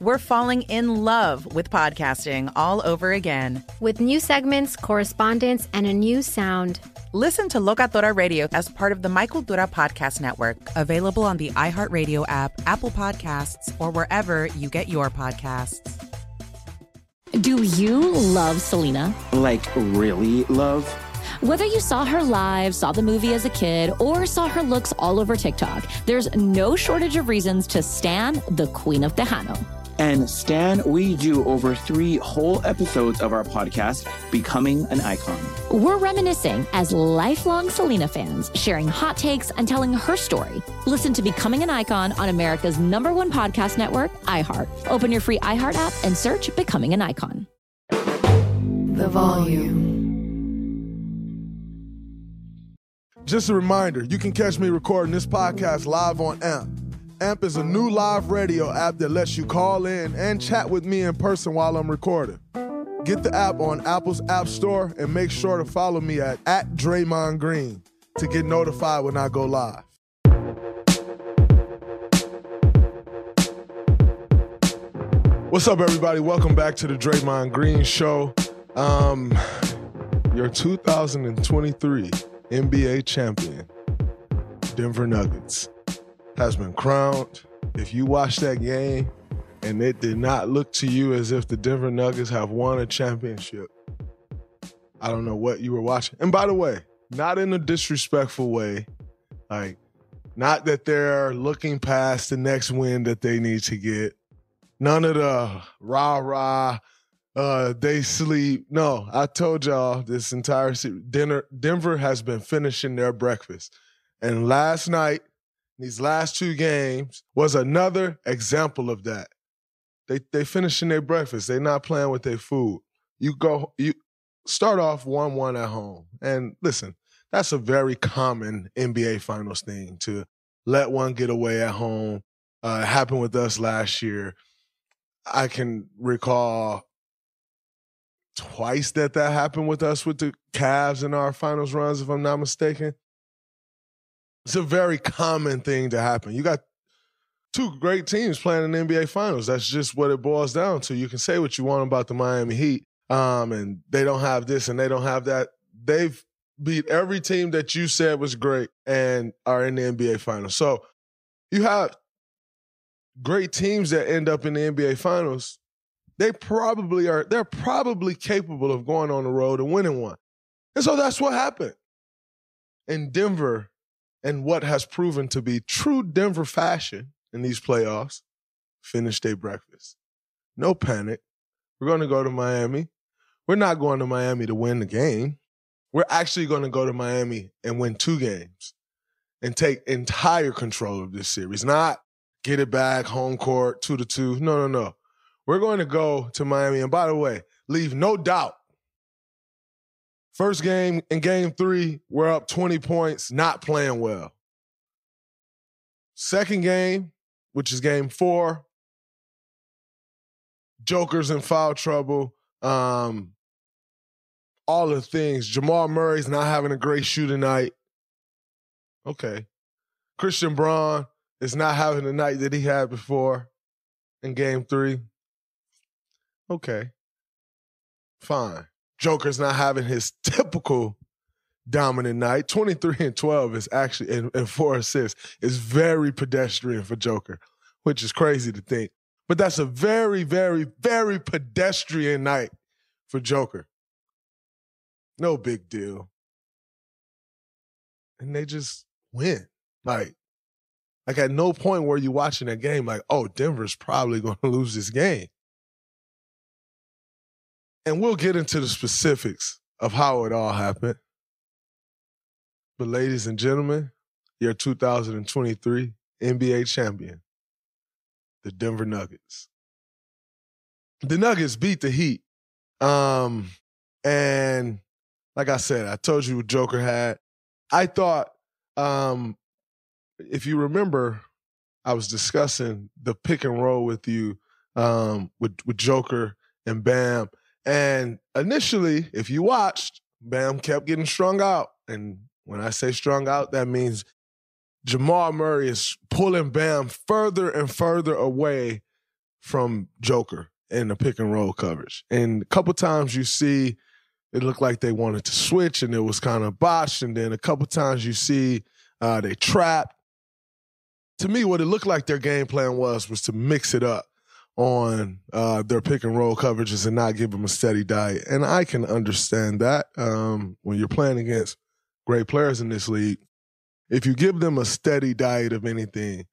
we're falling in love with podcasting all over again. With new segments, correspondence, and a new sound. Listen to Locatora Radio as part of the Michael Cultura Podcast Network, available on the iHeartRadio app, Apple Podcasts, or wherever you get your podcasts. Do you love Selena? Like, really love? Whether you saw her live, saw the movie as a kid, or saw her looks all over TikTok, there's no shortage of reasons to stan the Queen of Tejano. And Stan, we do over three whole episodes of our podcast, Becoming an Icon. We're reminiscing as lifelong Selena fans, sharing hot takes and telling her story. Listen to Becoming an Icon on America's number one podcast network, iHeart. Open your free iHeart app and search Becoming an Icon. The volume. Just a reminder, you can catch me recording this podcast live on AMP. AMP is a new live radio app that lets you call in and chat with me in person while I'm recording. Get the app on Apple's App Store and make sure to follow me at, at Draymond Green to get notified when I go live. What's up, everybody? Welcome back to the Draymond Green Show. Um, your 2023 NBA champion, Denver Nuggets, has been crowned. If you watch that game and it did not look to you as if the Denver Nuggets have won a championship, I don't know what you were watching. And by the way, not in a disrespectful way, like, not that they're looking past the next win that they need to get. None of the rah rah uh, they sleep. No, I told y'all this entire dinner. Denver has been finishing their breakfast, and last night, these last two games was another example of that. They they finishing their breakfast. They're not playing with their food. You go you start off one one at home, and listen, that's a very common NBA Finals thing to let one get away at home. Uh, it happened with us last year. I can recall twice that that happened with us with the Cavs in our finals runs, if I'm not mistaken. It's a very common thing to happen. You got two great teams playing in the NBA Finals. That's just what it boils down to. You can say what you want about the Miami Heat, um, and they don't have this and they don't have that. They've beat every team that you said was great and are in the NBA Finals. So you have great teams that end up in the NBA Finals they probably are, they're probably capable of going on the road and winning one. And so that's what happened. In Denver, and what has proven to be true Denver fashion in these playoffs, finish their breakfast. No panic. We're going to go to Miami. We're not going to Miami to win the game. We're actually going to go to Miami and win two games and take entire control of this series, not get it back home court two to two. No, no, no. We're going to go to Miami. And by the way, leave no doubt. First game in game three, we're up 20 points, not playing well. Second game, which is game four, Joker's in foul trouble. Um, all the things. Jamal Murray's not having a great shooting night. Okay. Christian Braun is not having the night that he had before in game three. Okay. Fine. Joker's not having his typical dominant night. 23 and 12 is actually, and, and four assists is very pedestrian for Joker, which is crazy to think. But that's a very, very, very pedestrian night for Joker. No big deal. And they just win. Like, like at no point were you watching that game like, oh, Denver's probably going to lose this game and we'll get into the specifics of how it all happened. But, ladies and gentlemen, your 2023 NBA champion, the Denver Nuggets. The Nuggets beat the Heat. Um, and like I said, I told you Joker had. I thought, um, if you remember, I was discussing the pick and roll with you um, with with Joker and Bam. And initially, if you watched, Bam kept getting strung out. And when I say strung out, that means Jamal Murray is pulling Bam further and further away from Joker in the pick and roll coverage. And a couple times you see it looked like they wanted to switch and it was kind of botched. And then a couple times you see uh, they trapped. To me, what it looked like their game plan was was to mix it up on uh, their pick and roll coverages and not give them a steady diet. And I can understand that um, when you're playing against great players in this league. If you give them a steady diet of anything,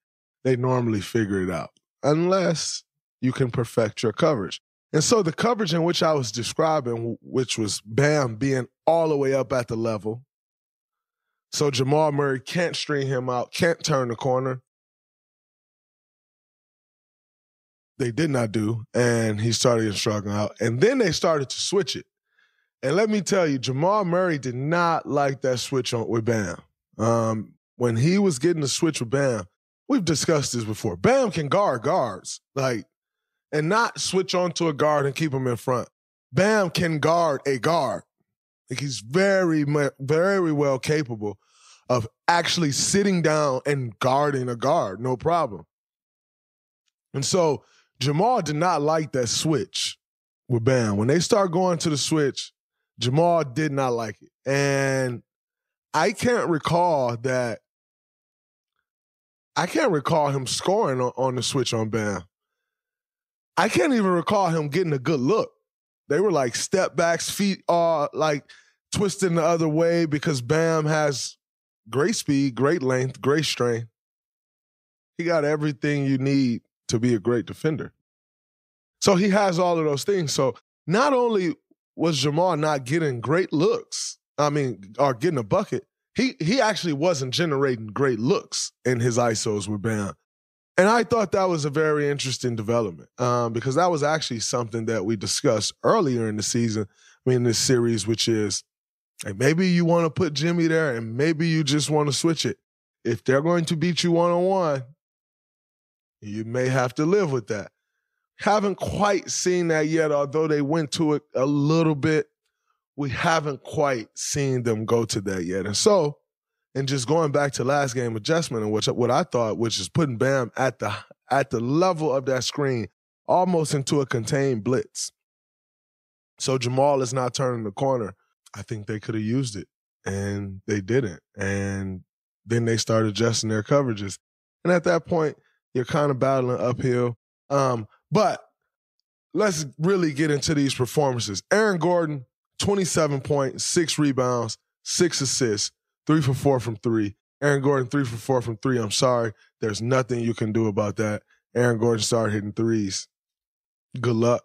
they normally figure it out, unless you can perfect your coverage. And so the coverage in which I was describing, which was Bam being all the way up at the level. So Jamal Murray can't string him out, can't turn the corner. They did not do, and he started struggling out. And then they started to switch it. And let me tell you, Jamal Murray did not like that switch on with Bam. Um, when he was getting the switch with Bam, we've discussed this before. Bam can guard guards. Like and not switch on to a guard and keep him in front. Bam can guard a guard. Like he's very, very well capable of actually sitting down and guarding a guard, no problem. And so Jamal did not like that switch with Bam. When they start going to the switch, Jamal did not like it. And I can't recall that. I can't recall him scoring on, on the switch on Bam. I can't even recall him getting a good look. They were like step backs, feet are like twisting the other way because Bam has great speed, great length, great strength. He got everything you need to be a great defender. So he has all of those things. So not only was Jamal not getting great looks, I mean, or getting a bucket, he he actually wasn't generating great looks in his ISOs with Bam. And I thought that was a very interesting development um, because that was actually something that we discussed earlier in the season, I mean, in this series, which is like maybe you want to put Jimmy there and maybe you just want to switch it. If they're going to beat you one on one, you may have to live with that. Haven't quite seen that yet, although they went to it a little bit. We haven't quite seen them go to that yet. And so and just going back to last game adjustment and which what I thought, which is putting Bam at the at the level of that screen, almost into a contained blitz. So Jamal is not turning the corner. I think they could have used it, and they didn't. And then they started adjusting their coverages, and at that point, you're kind of battling uphill. Um, but let's really get into these performances. Aaron Gordon, 27 points, six rebounds, six assists three for four from three. Aaron Gordon, three for four from three. I'm sorry. There's nothing you can do about that. Aaron Gordon started hitting threes. Good luck.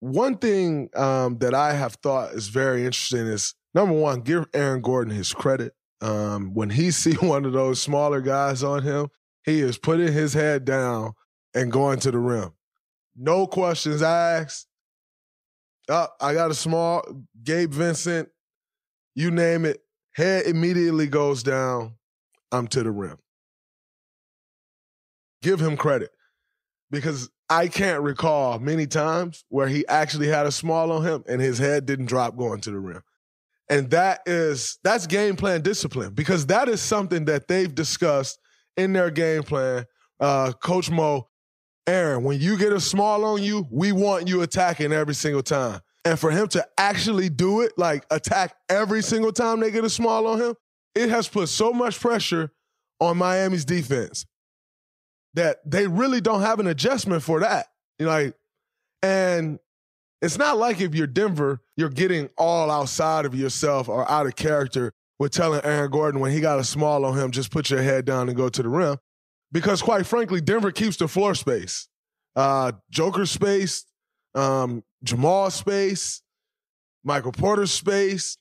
One thing um, that I have thought is very interesting is number one, give Aaron Gordon his credit. Um, when he see one of those smaller guys on him, he is putting his head down and going to the rim. No questions asked. Oh, I got a small Gabe Vincent, you name it, head immediately goes down. I'm to the rim. Give him credit because I can't recall many times where he actually had a small on him and his head didn't drop going to the rim. And that is that's game plan discipline because that is something that they've discussed in their game plan. Uh, Coach Mo, Aaron, when you get a small on you, we want you attacking every single time. And for him to actually do it, like attack every single time they get a small on him, it has put so much pressure on Miami's defense that they really don't have an adjustment for that. You know, like, and it's not like if you're Denver, you're getting all outside of yourself or out of character with telling Aaron Gordon when he got a small on him, just put your head down and go to the rim. Because quite frankly, Denver keeps the floor space. Uh, Joker space, um, Jamal space, Michael Porter space.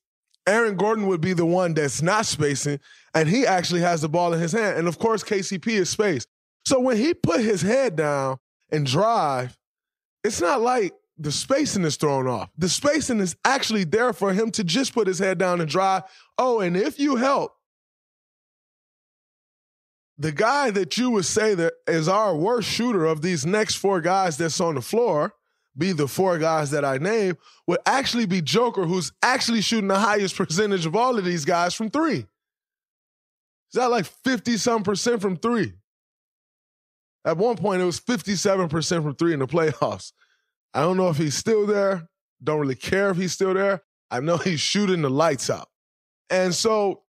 Aaron Gordon would be the one that's not spacing, and he actually has the ball in his hand. And of course, KCP is space. So when he put his head down and drive, it's not like the spacing is thrown off. The spacing is actually there for him to just put his head down and drive. Oh, and if you help, the guy that you would say that is our worst shooter of these next four guys that's on the floor, be the four guys that I name, would actually be Joker, who's actually shooting the highest percentage of all of these guys from three. Is that like 50 some percent from three? At one point, it was 57% from three in the playoffs. I don't know if he's still there. Don't really care if he's still there. I know he's shooting the lights out. And so,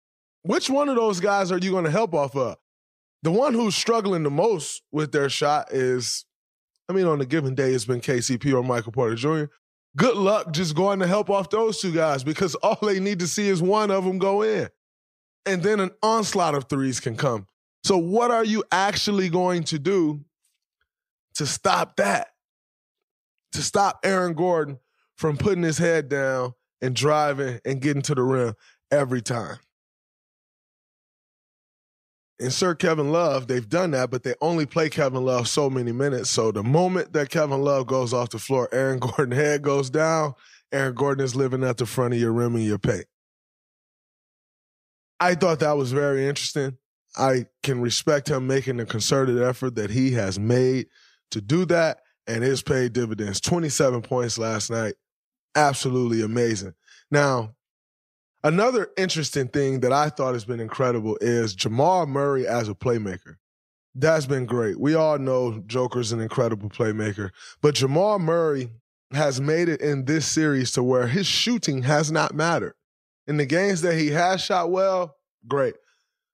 which one of those guys are you going to help off of? The one who's struggling the most with their shot is, I mean, on a given day, it's been KCP or Michael Porter Jr. Good luck just going to help off those two guys because all they need to see is one of them go in. And then an onslaught of threes can come. So, what are you actually going to do to stop that? To stop Aaron Gordon from putting his head down and driving and getting to the rim every time. Insert Kevin Love, they've done that, but they only play Kevin Love so many minutes. So the moment that Kevin Love goes off the floor, Aaron Gordon head goes down, Aaron Gordon is living at the front of your rim and your paint. I thought that was very interesting. I can respect him making the concerted effort that he has made to do that, and it's paid dividends. 27 points last night. Absolutely amazing. Now, another interesting thing that I thought has been incredible is Jamal Murray as a playmaker. That's been great. We all know Joker's an incredible playmaker, but Jamal Murray has made it in this series to where his shooting has not mattered. In the games that he has shot well, great.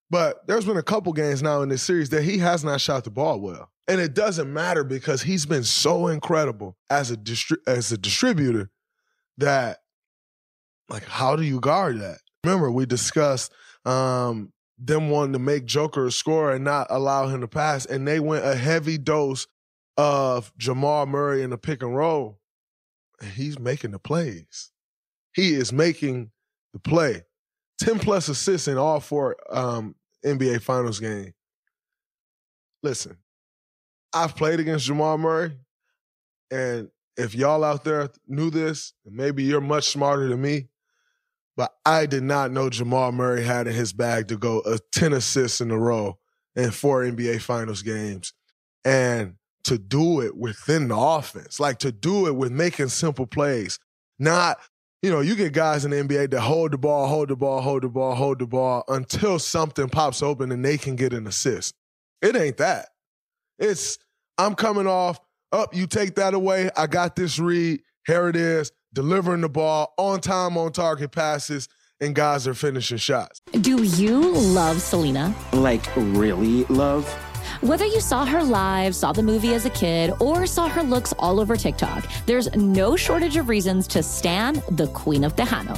But there's been a couple games now in this series that he has not shot the ball well. And it doesn't matter because he's been so incredible as a distri- as a distributor that like how do you guard that? Remember we discussed um, them wanting to make Joker a score and not allow him to pass and they went a heavy dose of Jamal Murray in the pick and roll. And he's making the plays. He is making the play. 10 plus assists in all four um, NBA Finals game. Listen, I've played against Jamal Murray, and if y'all out there knew this, maybe you're much smarter than me, but I did not know Jamal Murray had in his bag to go a 10 assists in a row in four NBA Finals games. And to do it within the offense, like to do it with making simple plays, not you know, you get guys in the NBA that hold the ball, hold the ball, hold the ball, hold the ball until something pops open and they can get an assist. It ain't that. It's I'm coming off, up, you take that away. I got this read. Here it is, delivering the ball on time, on target passes, and guys are finishing shots. Do you love Selena? Like, really love? Whether you saw her live, saw the movie as a kid, or saw her looks all over TikTok, there's no shortage of reasons to stan the Queen of Tejano.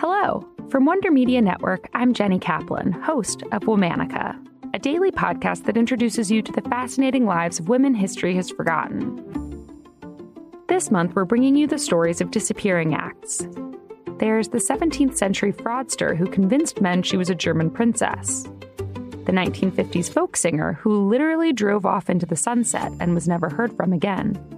Hello. From Wonder Media Network, I'm Jenny Kaplan, host of Womanica, a daily podcast that introduces you to the fascinating lives of women history has forgotten. This month, we're bringing you the stories of disappearing acts. There's the 17th century fraudster who convinced men she was a German princess. The 1950s folk singer who literally drove off into the sunset and was never heard from again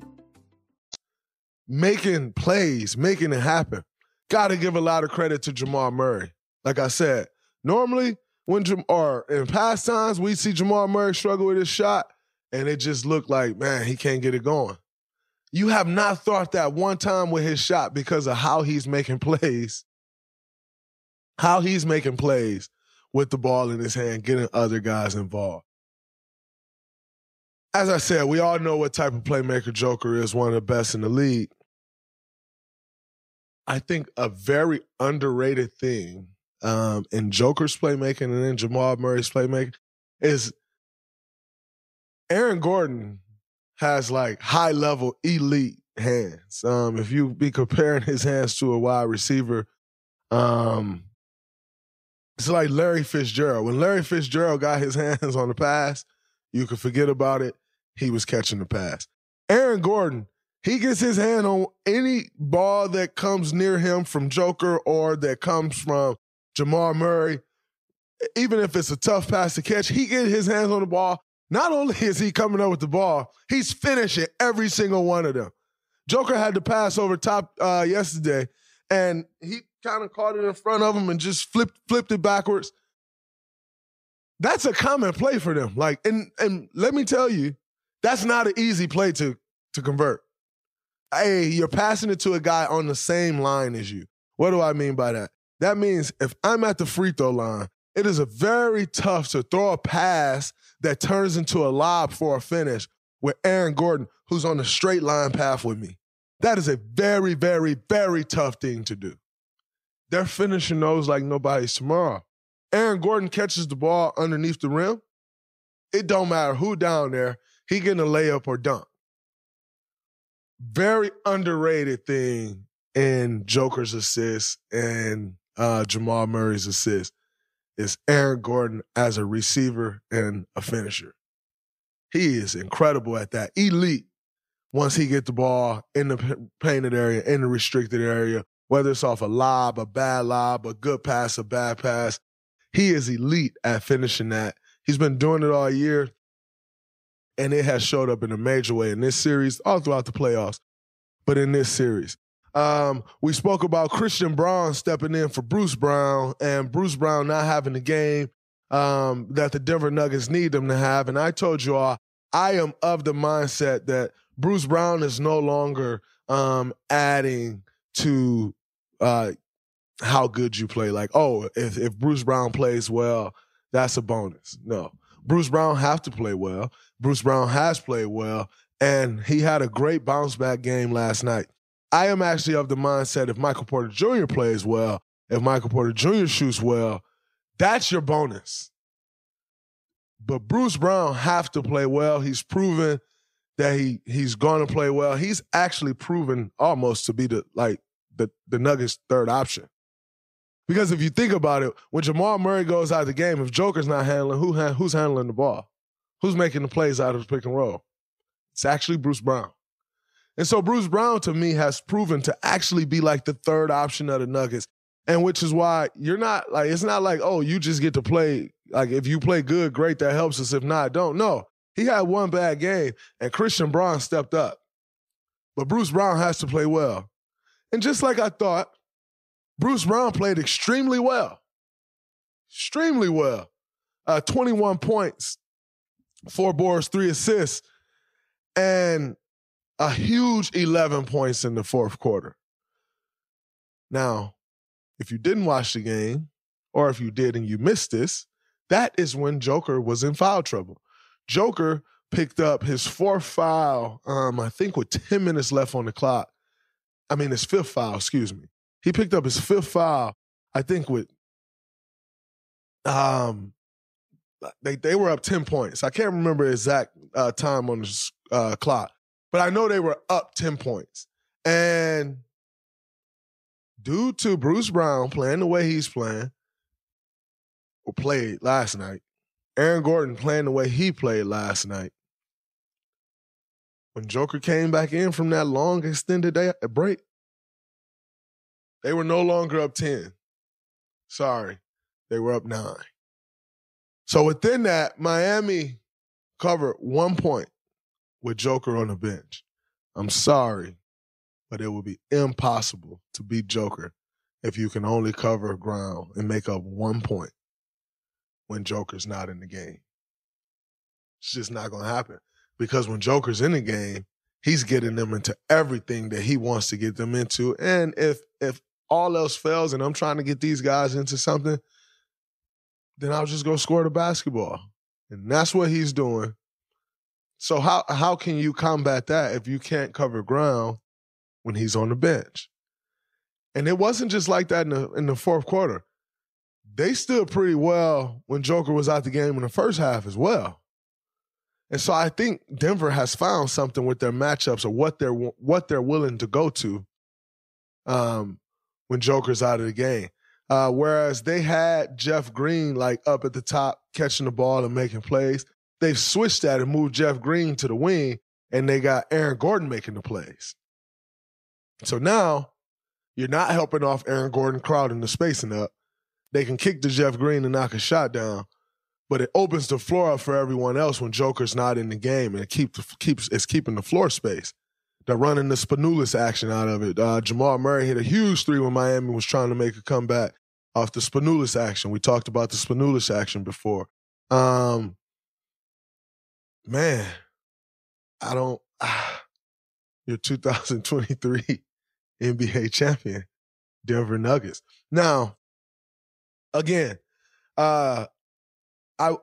Making plays, making it happen. Got to give a lot of credit to Jamal Murray. Like I said, normally when Jam- or in past times we see Jamal Murray struggle with his shot, and it just looked like man he can't get it going. You have not thought that one time with his shot because of how he's making plays, how he's making plays with the ball in his hand, getting other guys involved. As I said, we all know what type of playmaker Joker is, one of the best in the league. I think a very underrated thing um, in Joker's playmaking and in Jamal Murray's playmaking is Aaron Gordon has like high level elite hands. Um, if you be comparing his hands to a wide receiver, um, it's like Larry Fitzgerald. When Larry Fitzgerald got his hands on the pass, you could forget about it. He was catching the pass. Aaron Gordon, he gets his hand on any ball that comes near him from Joker or that comes from Jamal Murray. Even if it's a tough pass to catch, he gets his hands on the ball. Not only is he coming up with the ball, he's finishing every single one of them. Joker had the pass over top uh, yesterday, and he kind of caught it in front of him and just flipped flipped it backwards. That's a common play for them. Like, and and let me tell you, that's not an easy play to to convert. Hey, you're passing it to a guy on the same line as you. What do I mean by that? That means if I'm at the free throw line, it is very tough to throw a pass that turns into a lob for a finish with Aaron Gordon, who's on the straight line path with me. That is a very, very, very tough thing to do. They're finishing those like nobody's tomorrow. Aaron Gordon catches the ball underneath the rim. It don't matter who down there, he getting a layup or dunk. Very underrated thing in Joker's assist and uh, Jamal Murray's assist is Aaron Gordon as a receiver and a finisher. He is incredible at that. Elite once he get the ball in the painted area, in the restricted area, whether it's off a lob, a bad lob, a good pass, a bad pass. He is elite at finishing that. He's been doing it all year, and it has showed up in a major way in this series, all throughout the playoffs, but in this series. Um, we spoke about Christian Braun stepping in for Bruce Brown and Bruce Brown not having the game um, that the Denver Nuggets need them to have. And I told you all, I am of the mindset that Bruce Brown is no longer um, adding to uh, how good you play. Like, oh, if, if Bruce Brown plays well, that's a bonus. No. Bruce Brown have to play well. Bruce Brown has played well, and he had a great bounce back game last night. I am actually of the mindset if Michael Porter Jr. plays well, if Michael Porter Jr. shoots well, that's your bonus. But Bruce Brown have to play well. He's proven that he he's going to play well. He's actually proven almost to be the like the the Nuggets' third option. Because if you think about it, when Jamal Murray goes out of the game, if Joker's not handling, who who's handling the ball? Who's making the plays out of the pick and roll? It's actually Bruce Brown. And so Bruce Brown to me has proven to actually be like the third option of the Nuggets. And which is why you're not like it's not like, oh, you just get to play like if you play good, great, that helps us. If not, don't. No. He had one bad game and Christian Braun stepped up. But Bruce Brown has to play well. And just like I thought, Bruce Brown played extremely well. Extremely well. Uh, 21 points, four boards, three assists. And a huge 11 points in the fourth quarter. Now, if you didn't watch the game, or if you did and you missed this, that is when Joker was in foul trouble. Joker picked up his fourth foul, um, I think with 10 minutes left on the clock. I mean, his fifth foul, excuse me. He picked up his fifth foul, I think with um they they were up 10 points. I can't remember exact uh, time on the uh, clock, but I know they were up 10 points. And due to Bruce Brown playing the way he's playing, or played last night, Aaron Gordon playing the way he played last night, when Joker came back in from that long extended day, break, they were no longer up 10. Sorry, they were up nine. So within that, Miami covered one point with Joker on the bench. I'm sorry, but it will be impossible to beat Joker if you can only cover ground and make up one point when Joker's not in the game. It's just not going to happen because when Joker's in the game, he's getting them into everything that he wants to get them into. And if if all else fails and I'm trying to get these guys into something, then I'll just go score the basketball. And that's what he's doing. So how how can you combat that if you can't cover ground when he's on the bench? And it wasn't just like that in the in the fourth quarter. They stood pretty well when Joker was out the game in the first half as well. And so I think Denver has found something with their matchups or what they're what they're willing to go to um, when Joker's out of the game. Uh, whereas they had Jeff Green like up at the top catching the ball and making plays, they've switched that and moved Jeff Green to the wing, and they got Aaron Gordon making the plays. So now you're not helping off Aaron Gordon crowding the spacing up. They can kick to Jeff Green and knock a shot down but it opens the floor up for everyone else when Joker's not in the game, and it keeps keeps it's keeping the floor space. They're running the Spanoulis action out of it. Uh, Jamal Murray hit a huge three when Miami was trying to make a comeback off the Spanoulis action. We talked about the Spanoulis action before. Um, man, I don't. Ah, your 2023 NBA champion, Denver Nuggets. Now, again, uh, I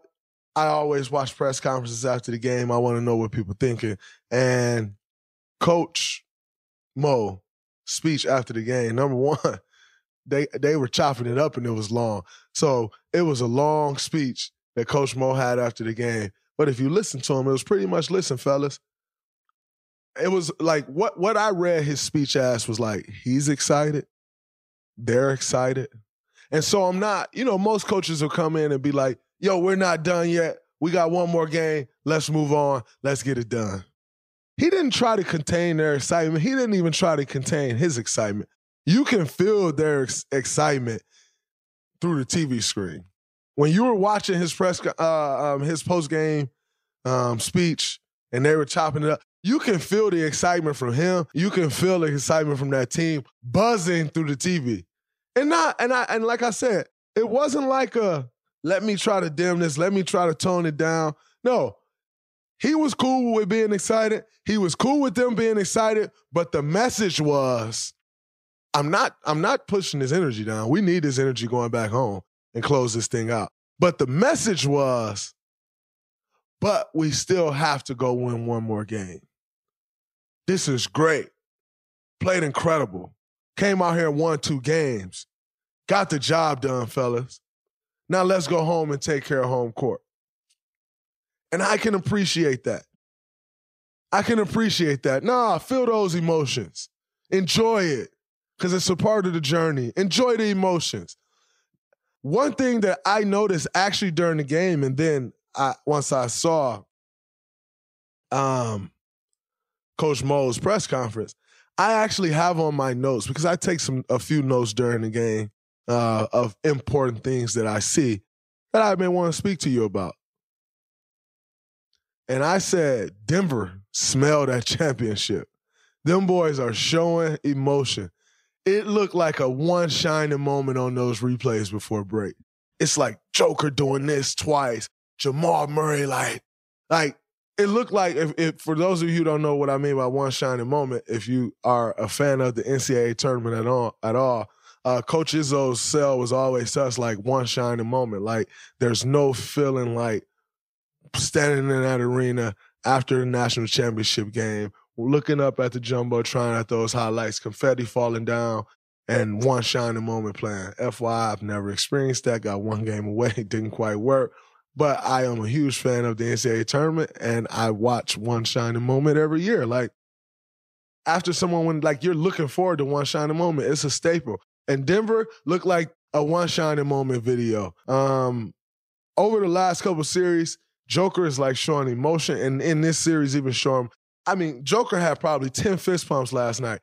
I always watch press conferences after the game. I want to know what people thinking. And Coach Mo speech after the game. Number one, they they were chopping it up and it was long. So it was a long speech that Coach Mo had after the game. But if you listen to him, it was pretty much listen, fellas. It was like what what I read his speech as was like he's excited, they're excited, and so I'm not. You know, most coaches will come in and be like, yo, we're not done yet. We got one more game. Let's move on. Let's get it done. He didn't try to contain their excitement. He didn't even try to contain his excitement. You can feel their ex- excitement through the TV screen. When you were watching his press, uh, um, his post game um, speech, and they were chopping it up, you can feel the excitement from him. You can feel the excitement from that team buzzing through the TV, and not and I and like I said, it wasn't like a let me try to dim this. Let me try to tone it down. No, he was cool with being excited. He was cool with them being excited, but the message was, I'm not, I'm not pushing his energy down. We need his energy going back home and close this thing out. But the message was, but we still have to go win one more game. This is great. Played incredible. Came out here and won two games. Got the job done, fellas. Now let's go home and take care of home court. And I can appreciate that. I can appreciate that. Nah, feel those emotions. Enjoy it because it's a part of the journey. Enjoy the emotions. One thing that I noticed actually during the game, and then I once I saw um, Coach Mo's press conference, I actually have on my notes because I take some a few notes during the game uh, of important things that I see that I may want to speak to you about. And I said, Denver, smell that championship. Them boys are showing emotion. It looked like a one shining moment on those replays before break. It's like Joker doing this twice, Jamal Murray, like, like it looked like if, if, for those of you who don't know what I mean by one shining moment, if you are a fan of the NCAA tournament at all, at all, uh, Coach Izzo's cell was always such like one shining moment. Like there's no feeling like standing in that arena after the national championship game, looking up at the jumbotron at those highlights, confetti falling down, and one shining moment playing. FYI, I've never experienced that. Got one game away, didn't quite work. But I am a huge fan of the NCAA tournament, and I watch one shining moment every year. Like after someone when like you're looking forward to one shining moment, it's a staple and Denver looked like a one shining moment video. Um, over the last couple series, Joker is like showing emotion, and in this series, even showing. I mean, Joker had probably ten fist pumps last night.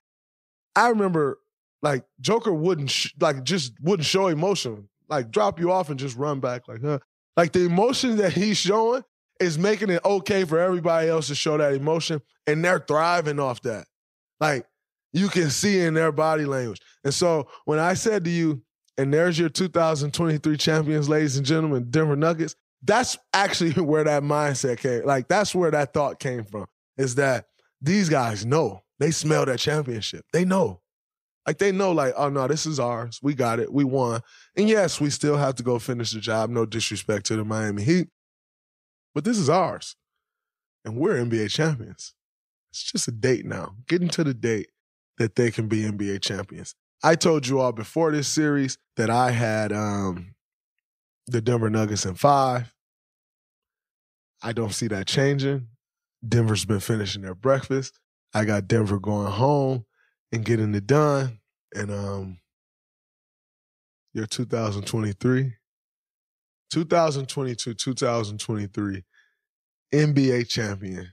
I remember, like Joker wouldn't sh- like just wouldn't show emotion, like drop you off and just run back, like huh. Like the emotion that he's showing is making it okay for everybody else to show that emotion, and they're thriving off that. Like You can see in their body language. And so when I said to you, and there's your 2023 champions, ladies and gentlemen, Denver Nuggets, that's actually where that mindset came. Like that's where that thought came from. Is that these guys know. They smell that championship. They know. Like they know, like, oh no, this is ours. We got it. We won. And yes, we still have to go finish the job. No disrespect to the Miami Heat. But this is ours. And we're NBA champions. It's just a date now. Getting to the date that they can be NBA champions. I told you all before this series that I had um, the Denver Nuggets in five. I don't see that changing. Denver's been finishing their breakfast. I got Denver going home and getting it done. And um your 2023, 2022, 2023 NBA champion,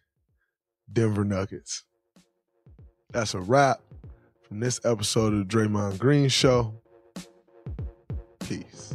Denver Nuggets. That's a wrap from this episode of the Draymond Green Show. Peace.